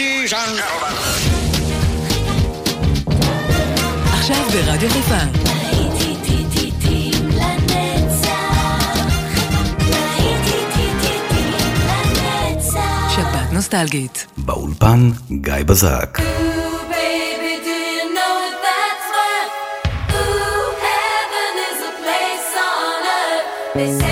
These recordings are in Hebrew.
Ladies and gentlemen. עכשיו ברדיו חיפה. שבת נוסטלגית. באולפן גיא בזק. They say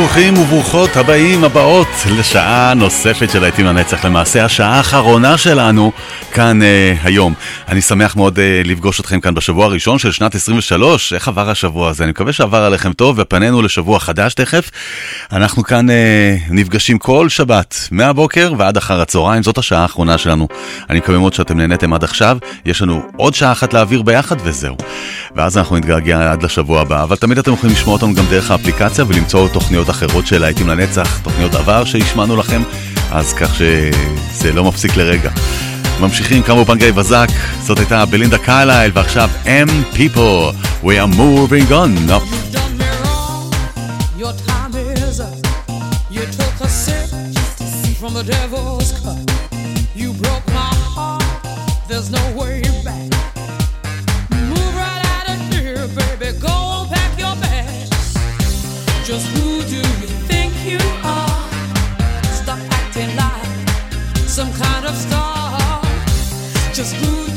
ברוכים וברוכות הבאים הבאות לשעה נוספת של להיטים לנצח, למעשה השעה האחרונה שלנו כאן אה, היום. אני שמח מאוד אה, לפגוש אתכם כאן בשבוע הראשון של שנת 23, איך עבר השבוע הזה? אני מקווה שעבר עליכם טוב ופנינו לשבוע חדש תכף. אנחנו כאן אה, נפגשים כל שבת, מהבוקר ועד אחר הצהריים, זאת השעה האחרונה שלנו. אני מקווה מאוד שאתם נהניתם עד עכשיו, יש לנו עוד שעה אחת להעביר ביחד וזהו. ואז אנחנו נתגעגע עד לשבוע הבא, אבל תמיד אתם יכולים לשמוע אותנו גם דרך האפליקציה ולמצוא תוכניות אחרות של להיטים לנצח, תוכניות עבר שהשמענו לכם, אז כך שזה לא מפסיק לרגע. ממשיכים כמובן גיא בזק, זאת הייתה בלינדה קייליל, ועכשיו M People, We are moving on. No. from the devil's cut. You broke my heart. there's no way back. Move right out of here, baby. Go on, pack your bags. Just who do you think you are? Stop acting like some kind of star. just lose.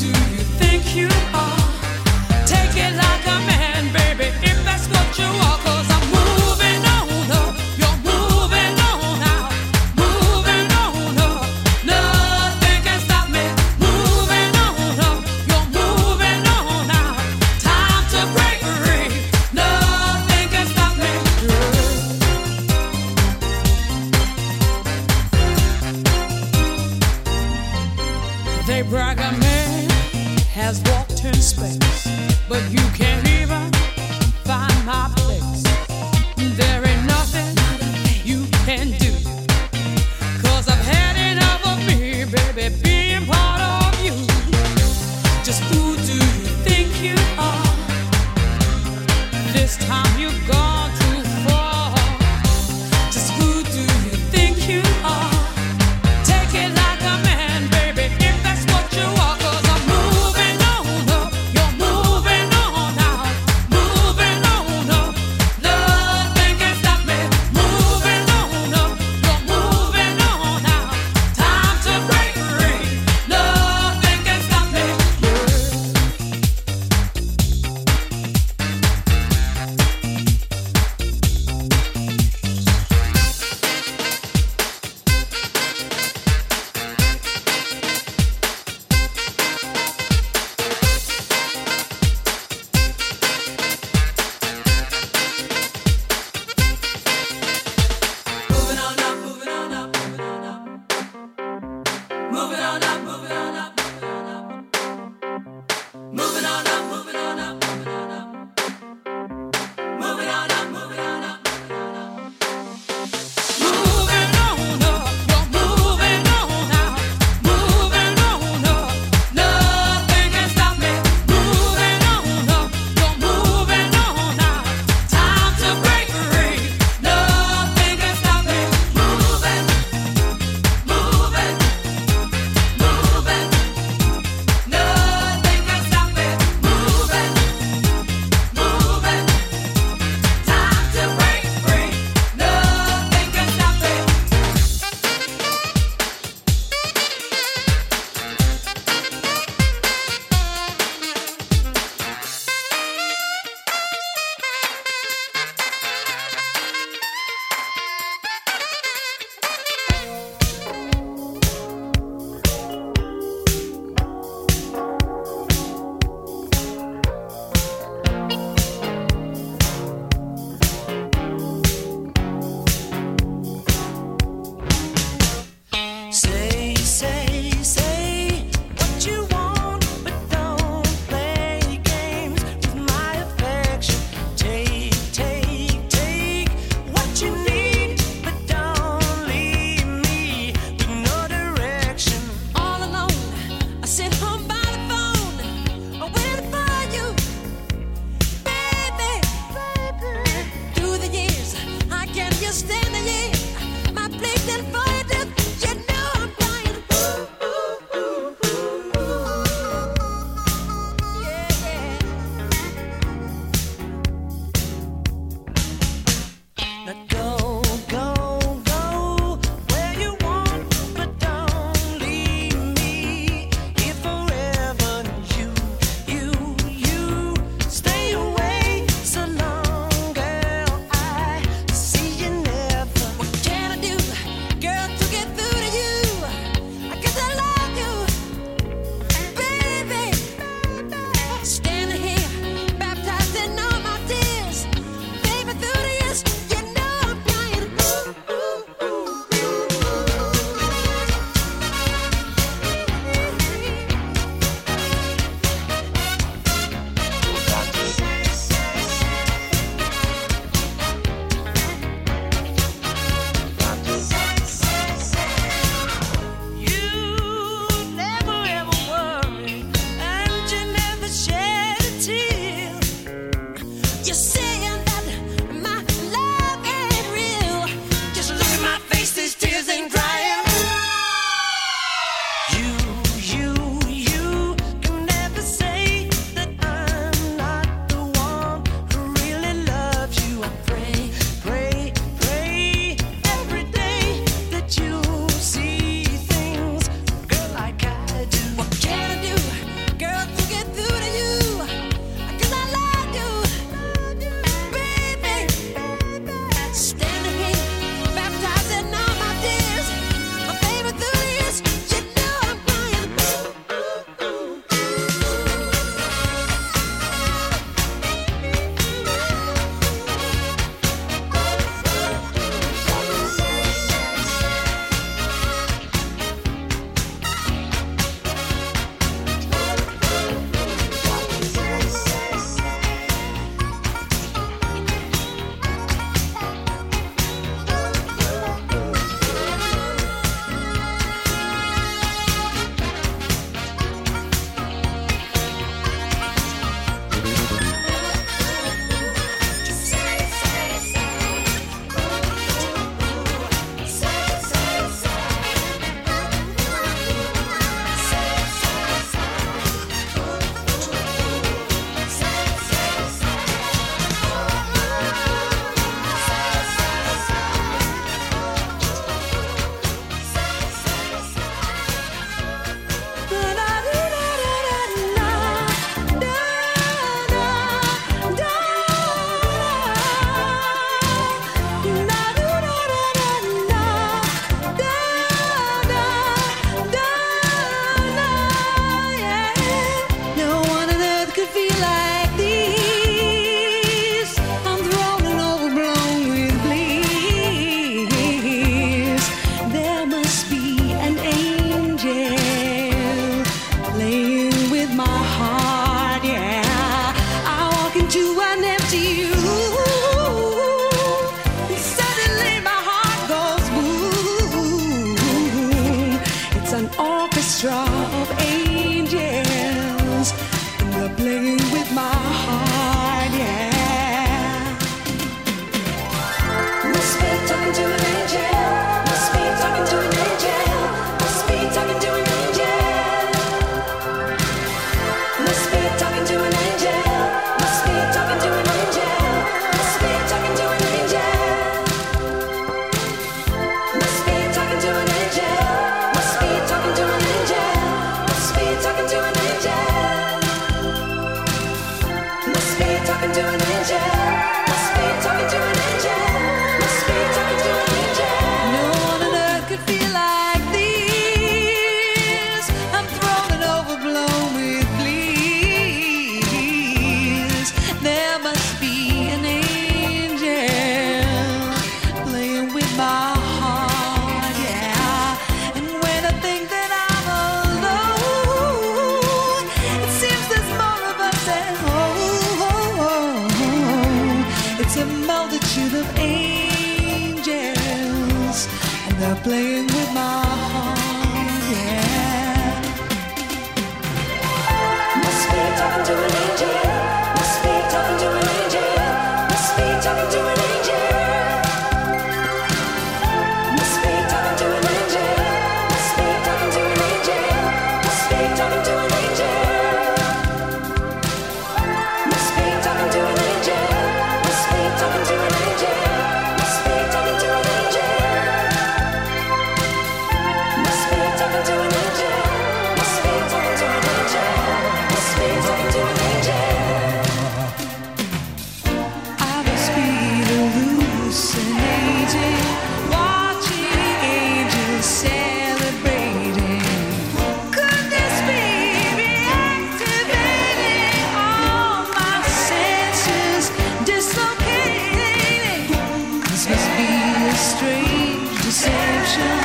passion.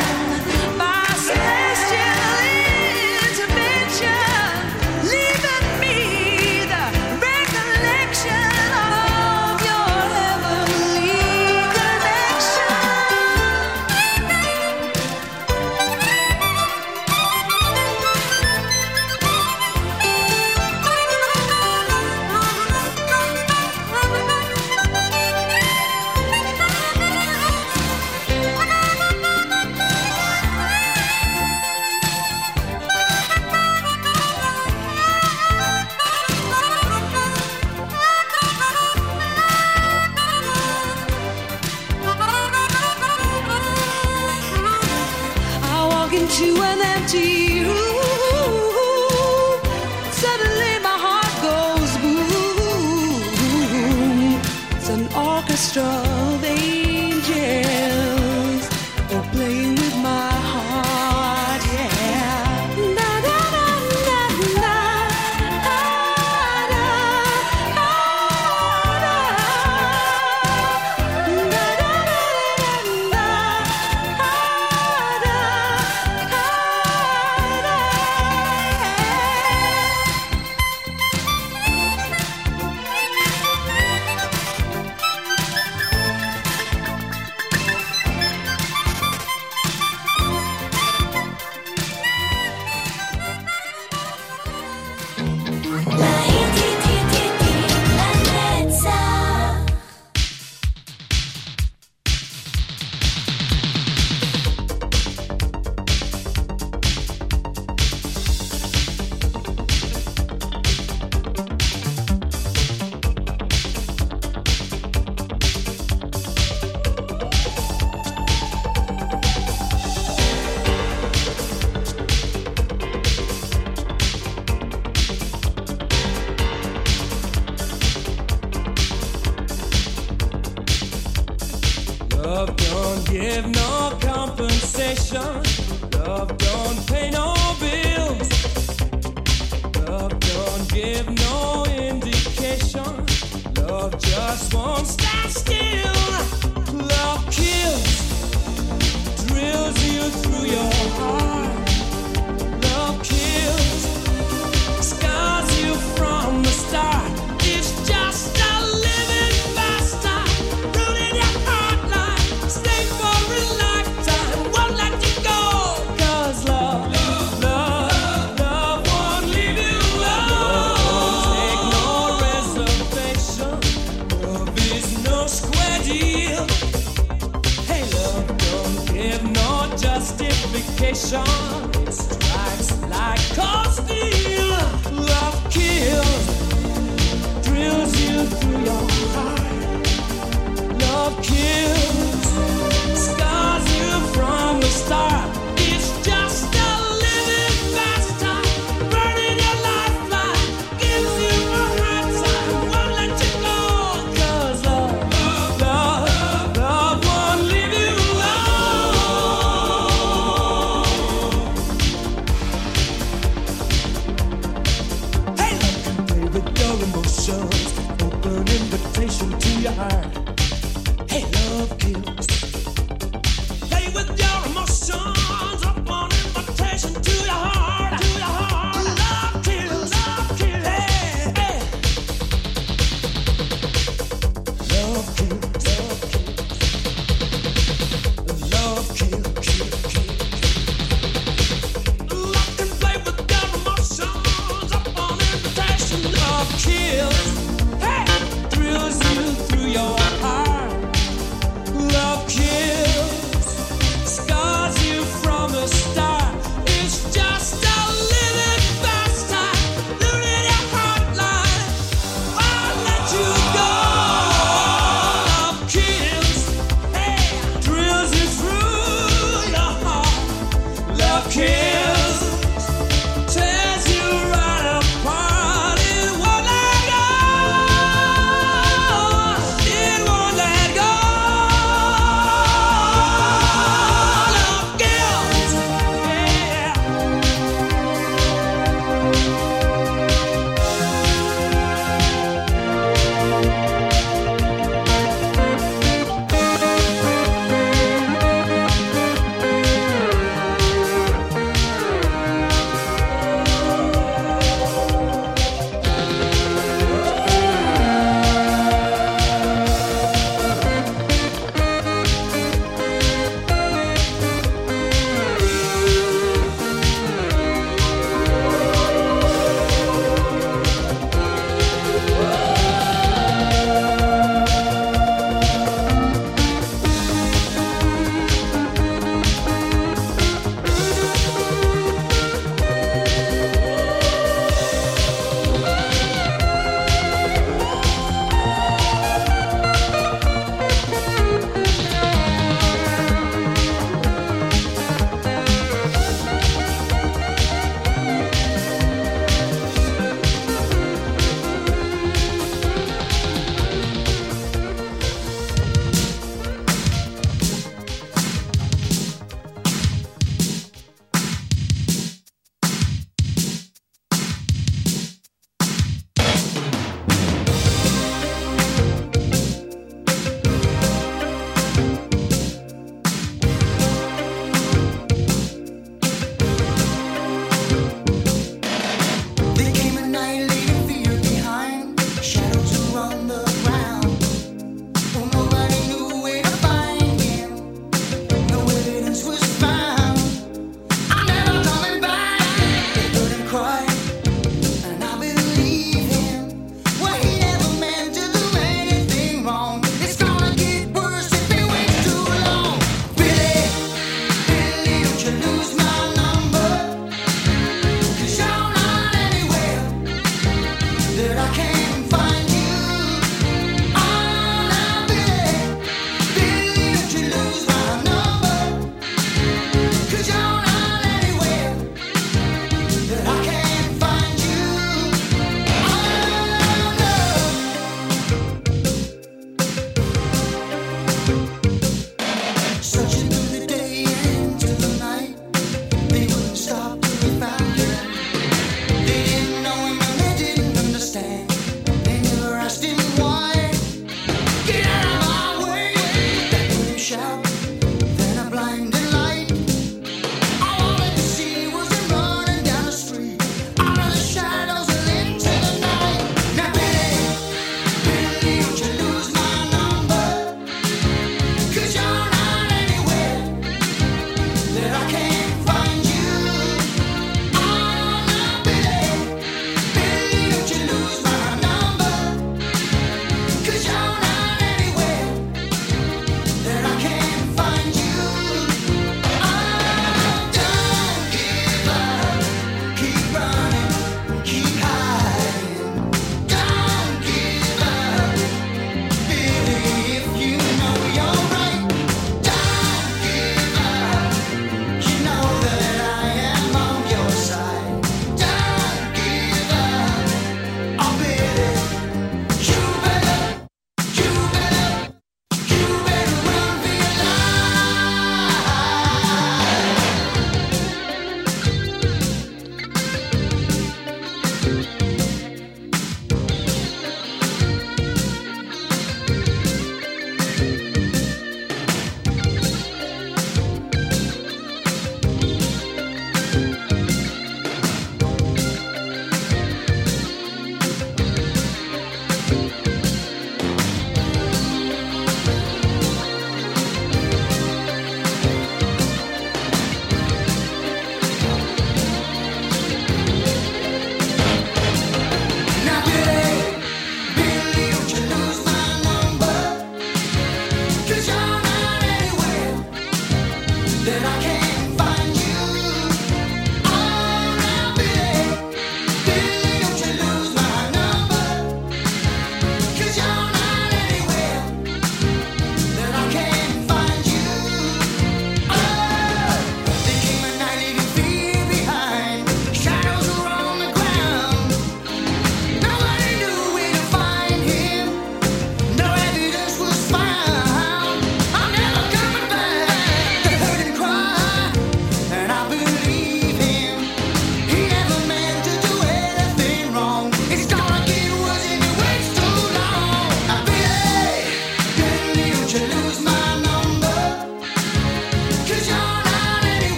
your emotions. Open invitation to your heart. Hey, love kills. Play with your emotions.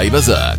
גיא בזק.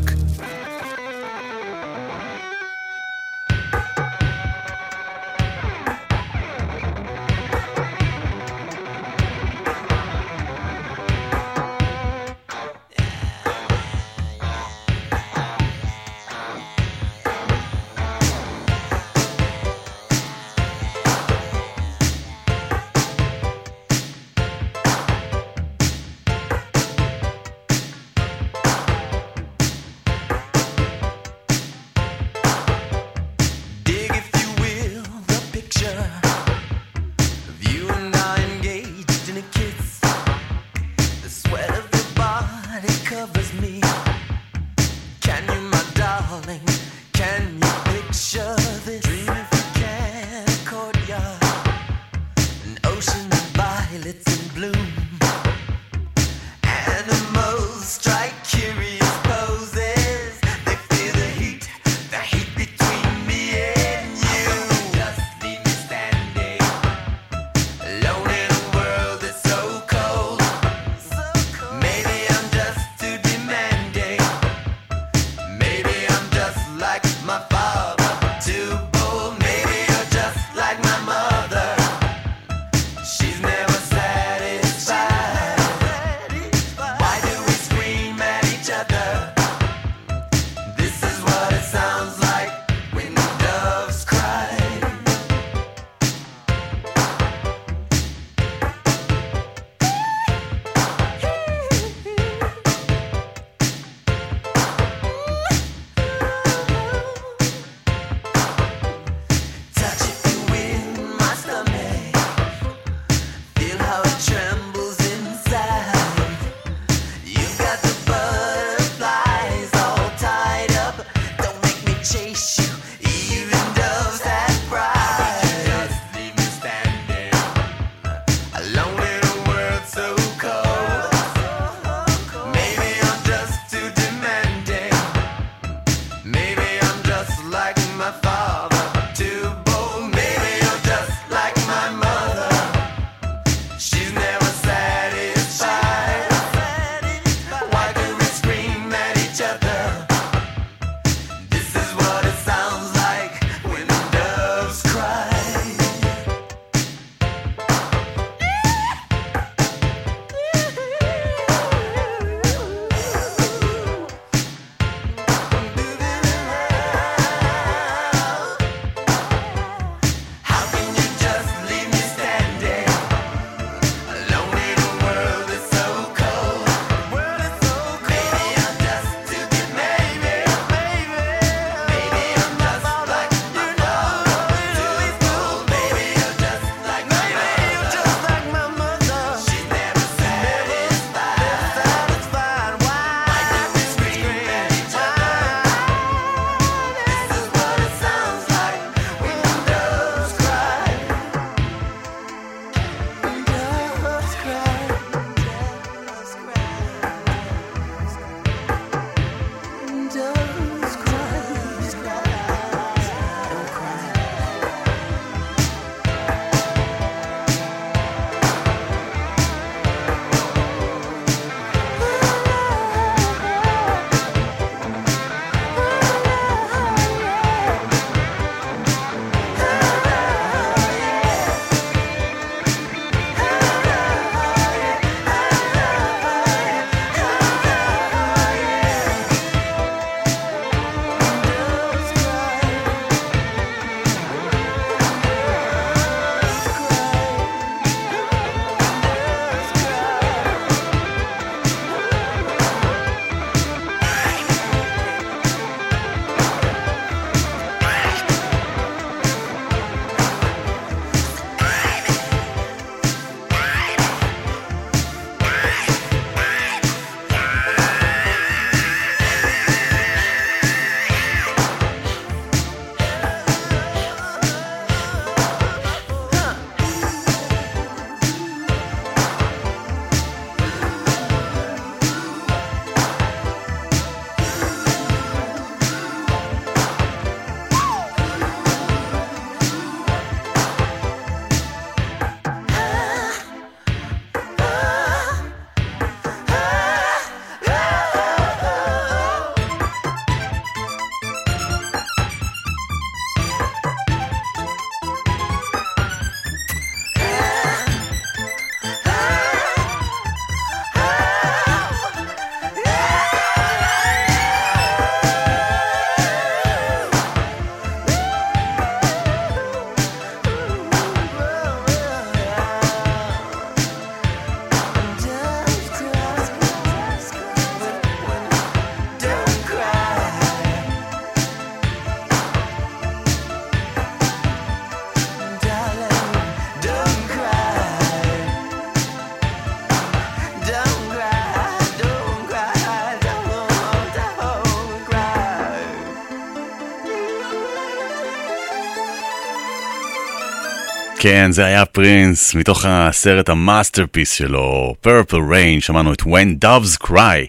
כן, זה היה פרינס, מתוך הסרט ה masterpiece שלו, Purple Rain, שמענו את When Doves Cry.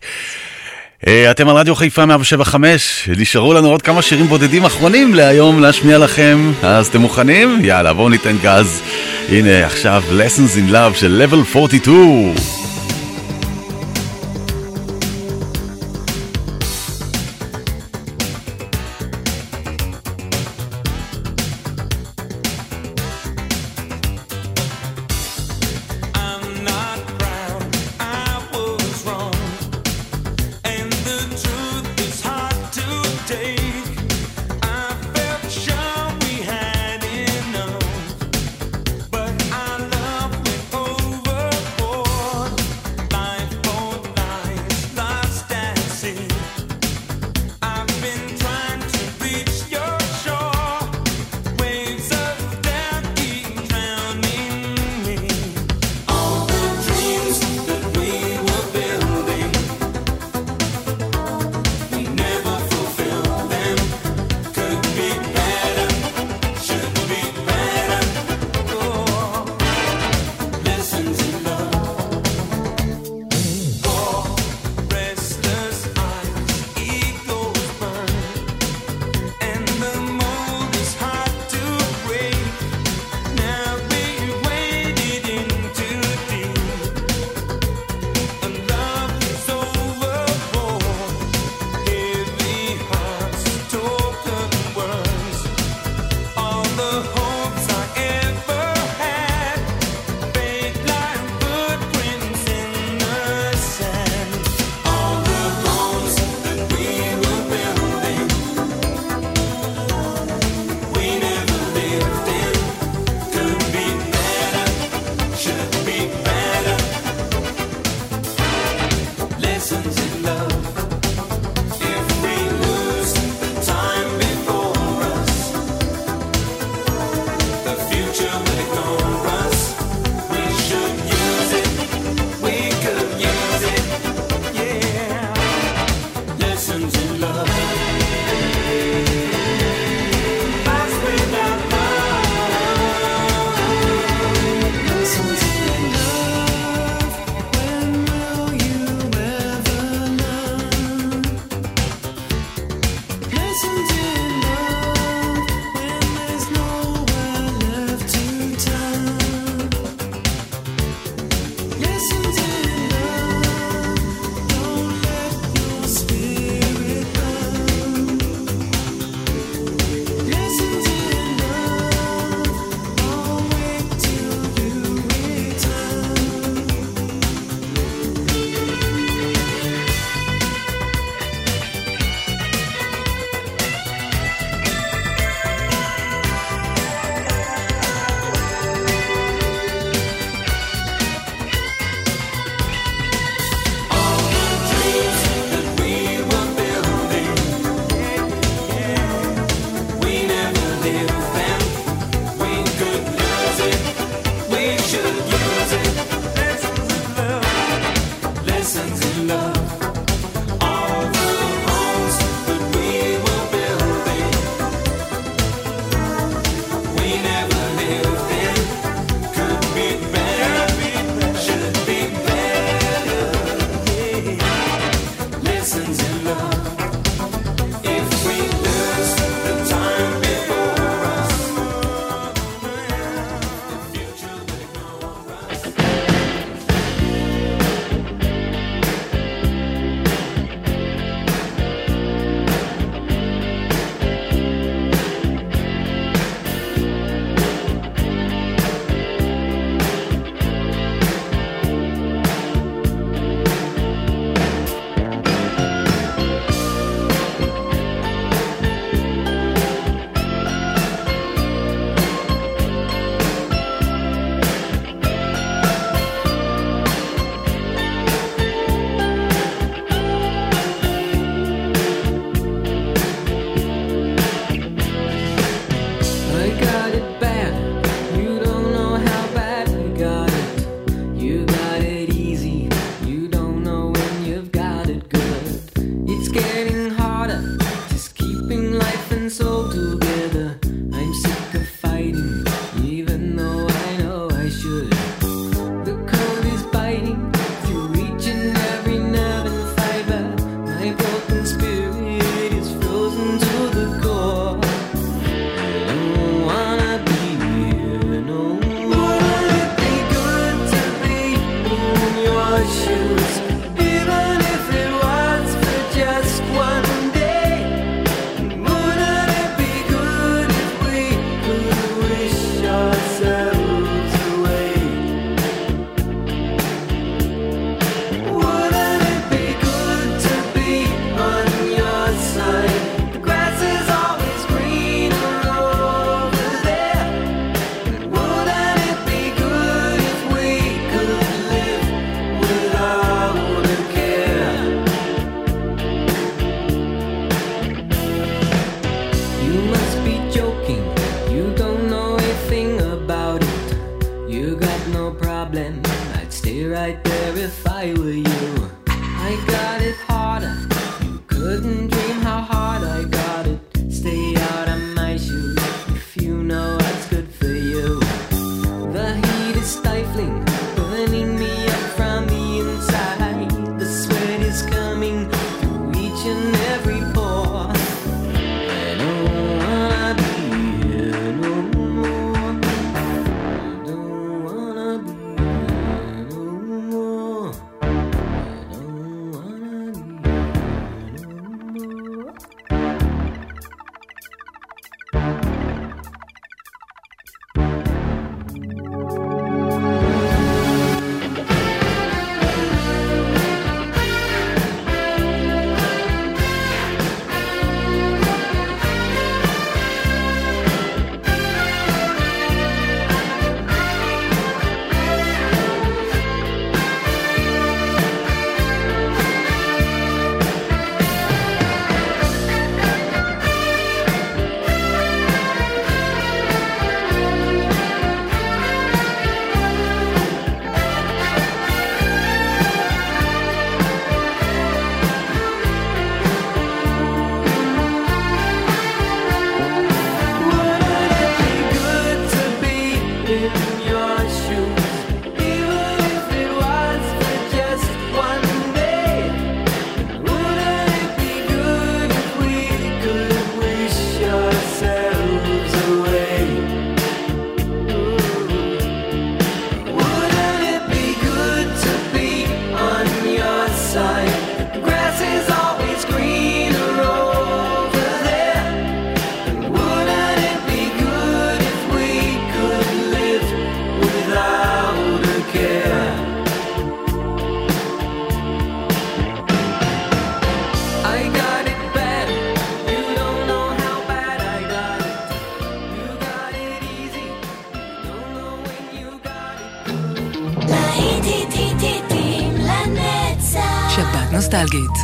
אה, אתם על רדיו חיפה 175, נשארו לנו עוד כמה שירים בודדים אחרונים להיום להשמיע לכם, אז אתם מוכנים? יאללה, בואו ניתן גז. הנה עכשיו Lessons in Love של Level 42.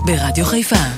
ברדיו חיפה.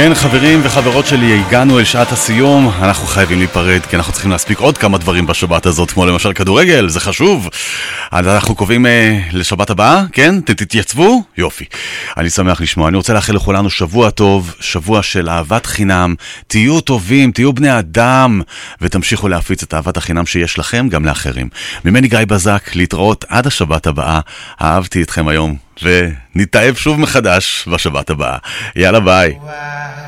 כן, חברים וחברות שלי, הגענו אל שעת הסיום, אנחנו חייבים להיפרד, כי אנחנו צריכים להספיק עוד כמה דברים בשבת הזאת, כמו למשל כדורגל, זה חשוב. אז אנחנו קובעים אה, לשבת הבאה, כן? אתם תתייצבו? יופי. אני שמח לשמוע. אני רוצה לאחל לכולנו שבוע טוב, שבוע של אהבת חינם. תהיו טובים, תהיו בני אדם, ותמשיכו להפיץ את אהבת החינם שיש לכם גם לאחרים. ממני גיא בזק, להתראות עד השבת הבאה. אהבתי אתכם היום, ונתאהב שוב מחדש בשבת הבאה. יאללה ביי. Wise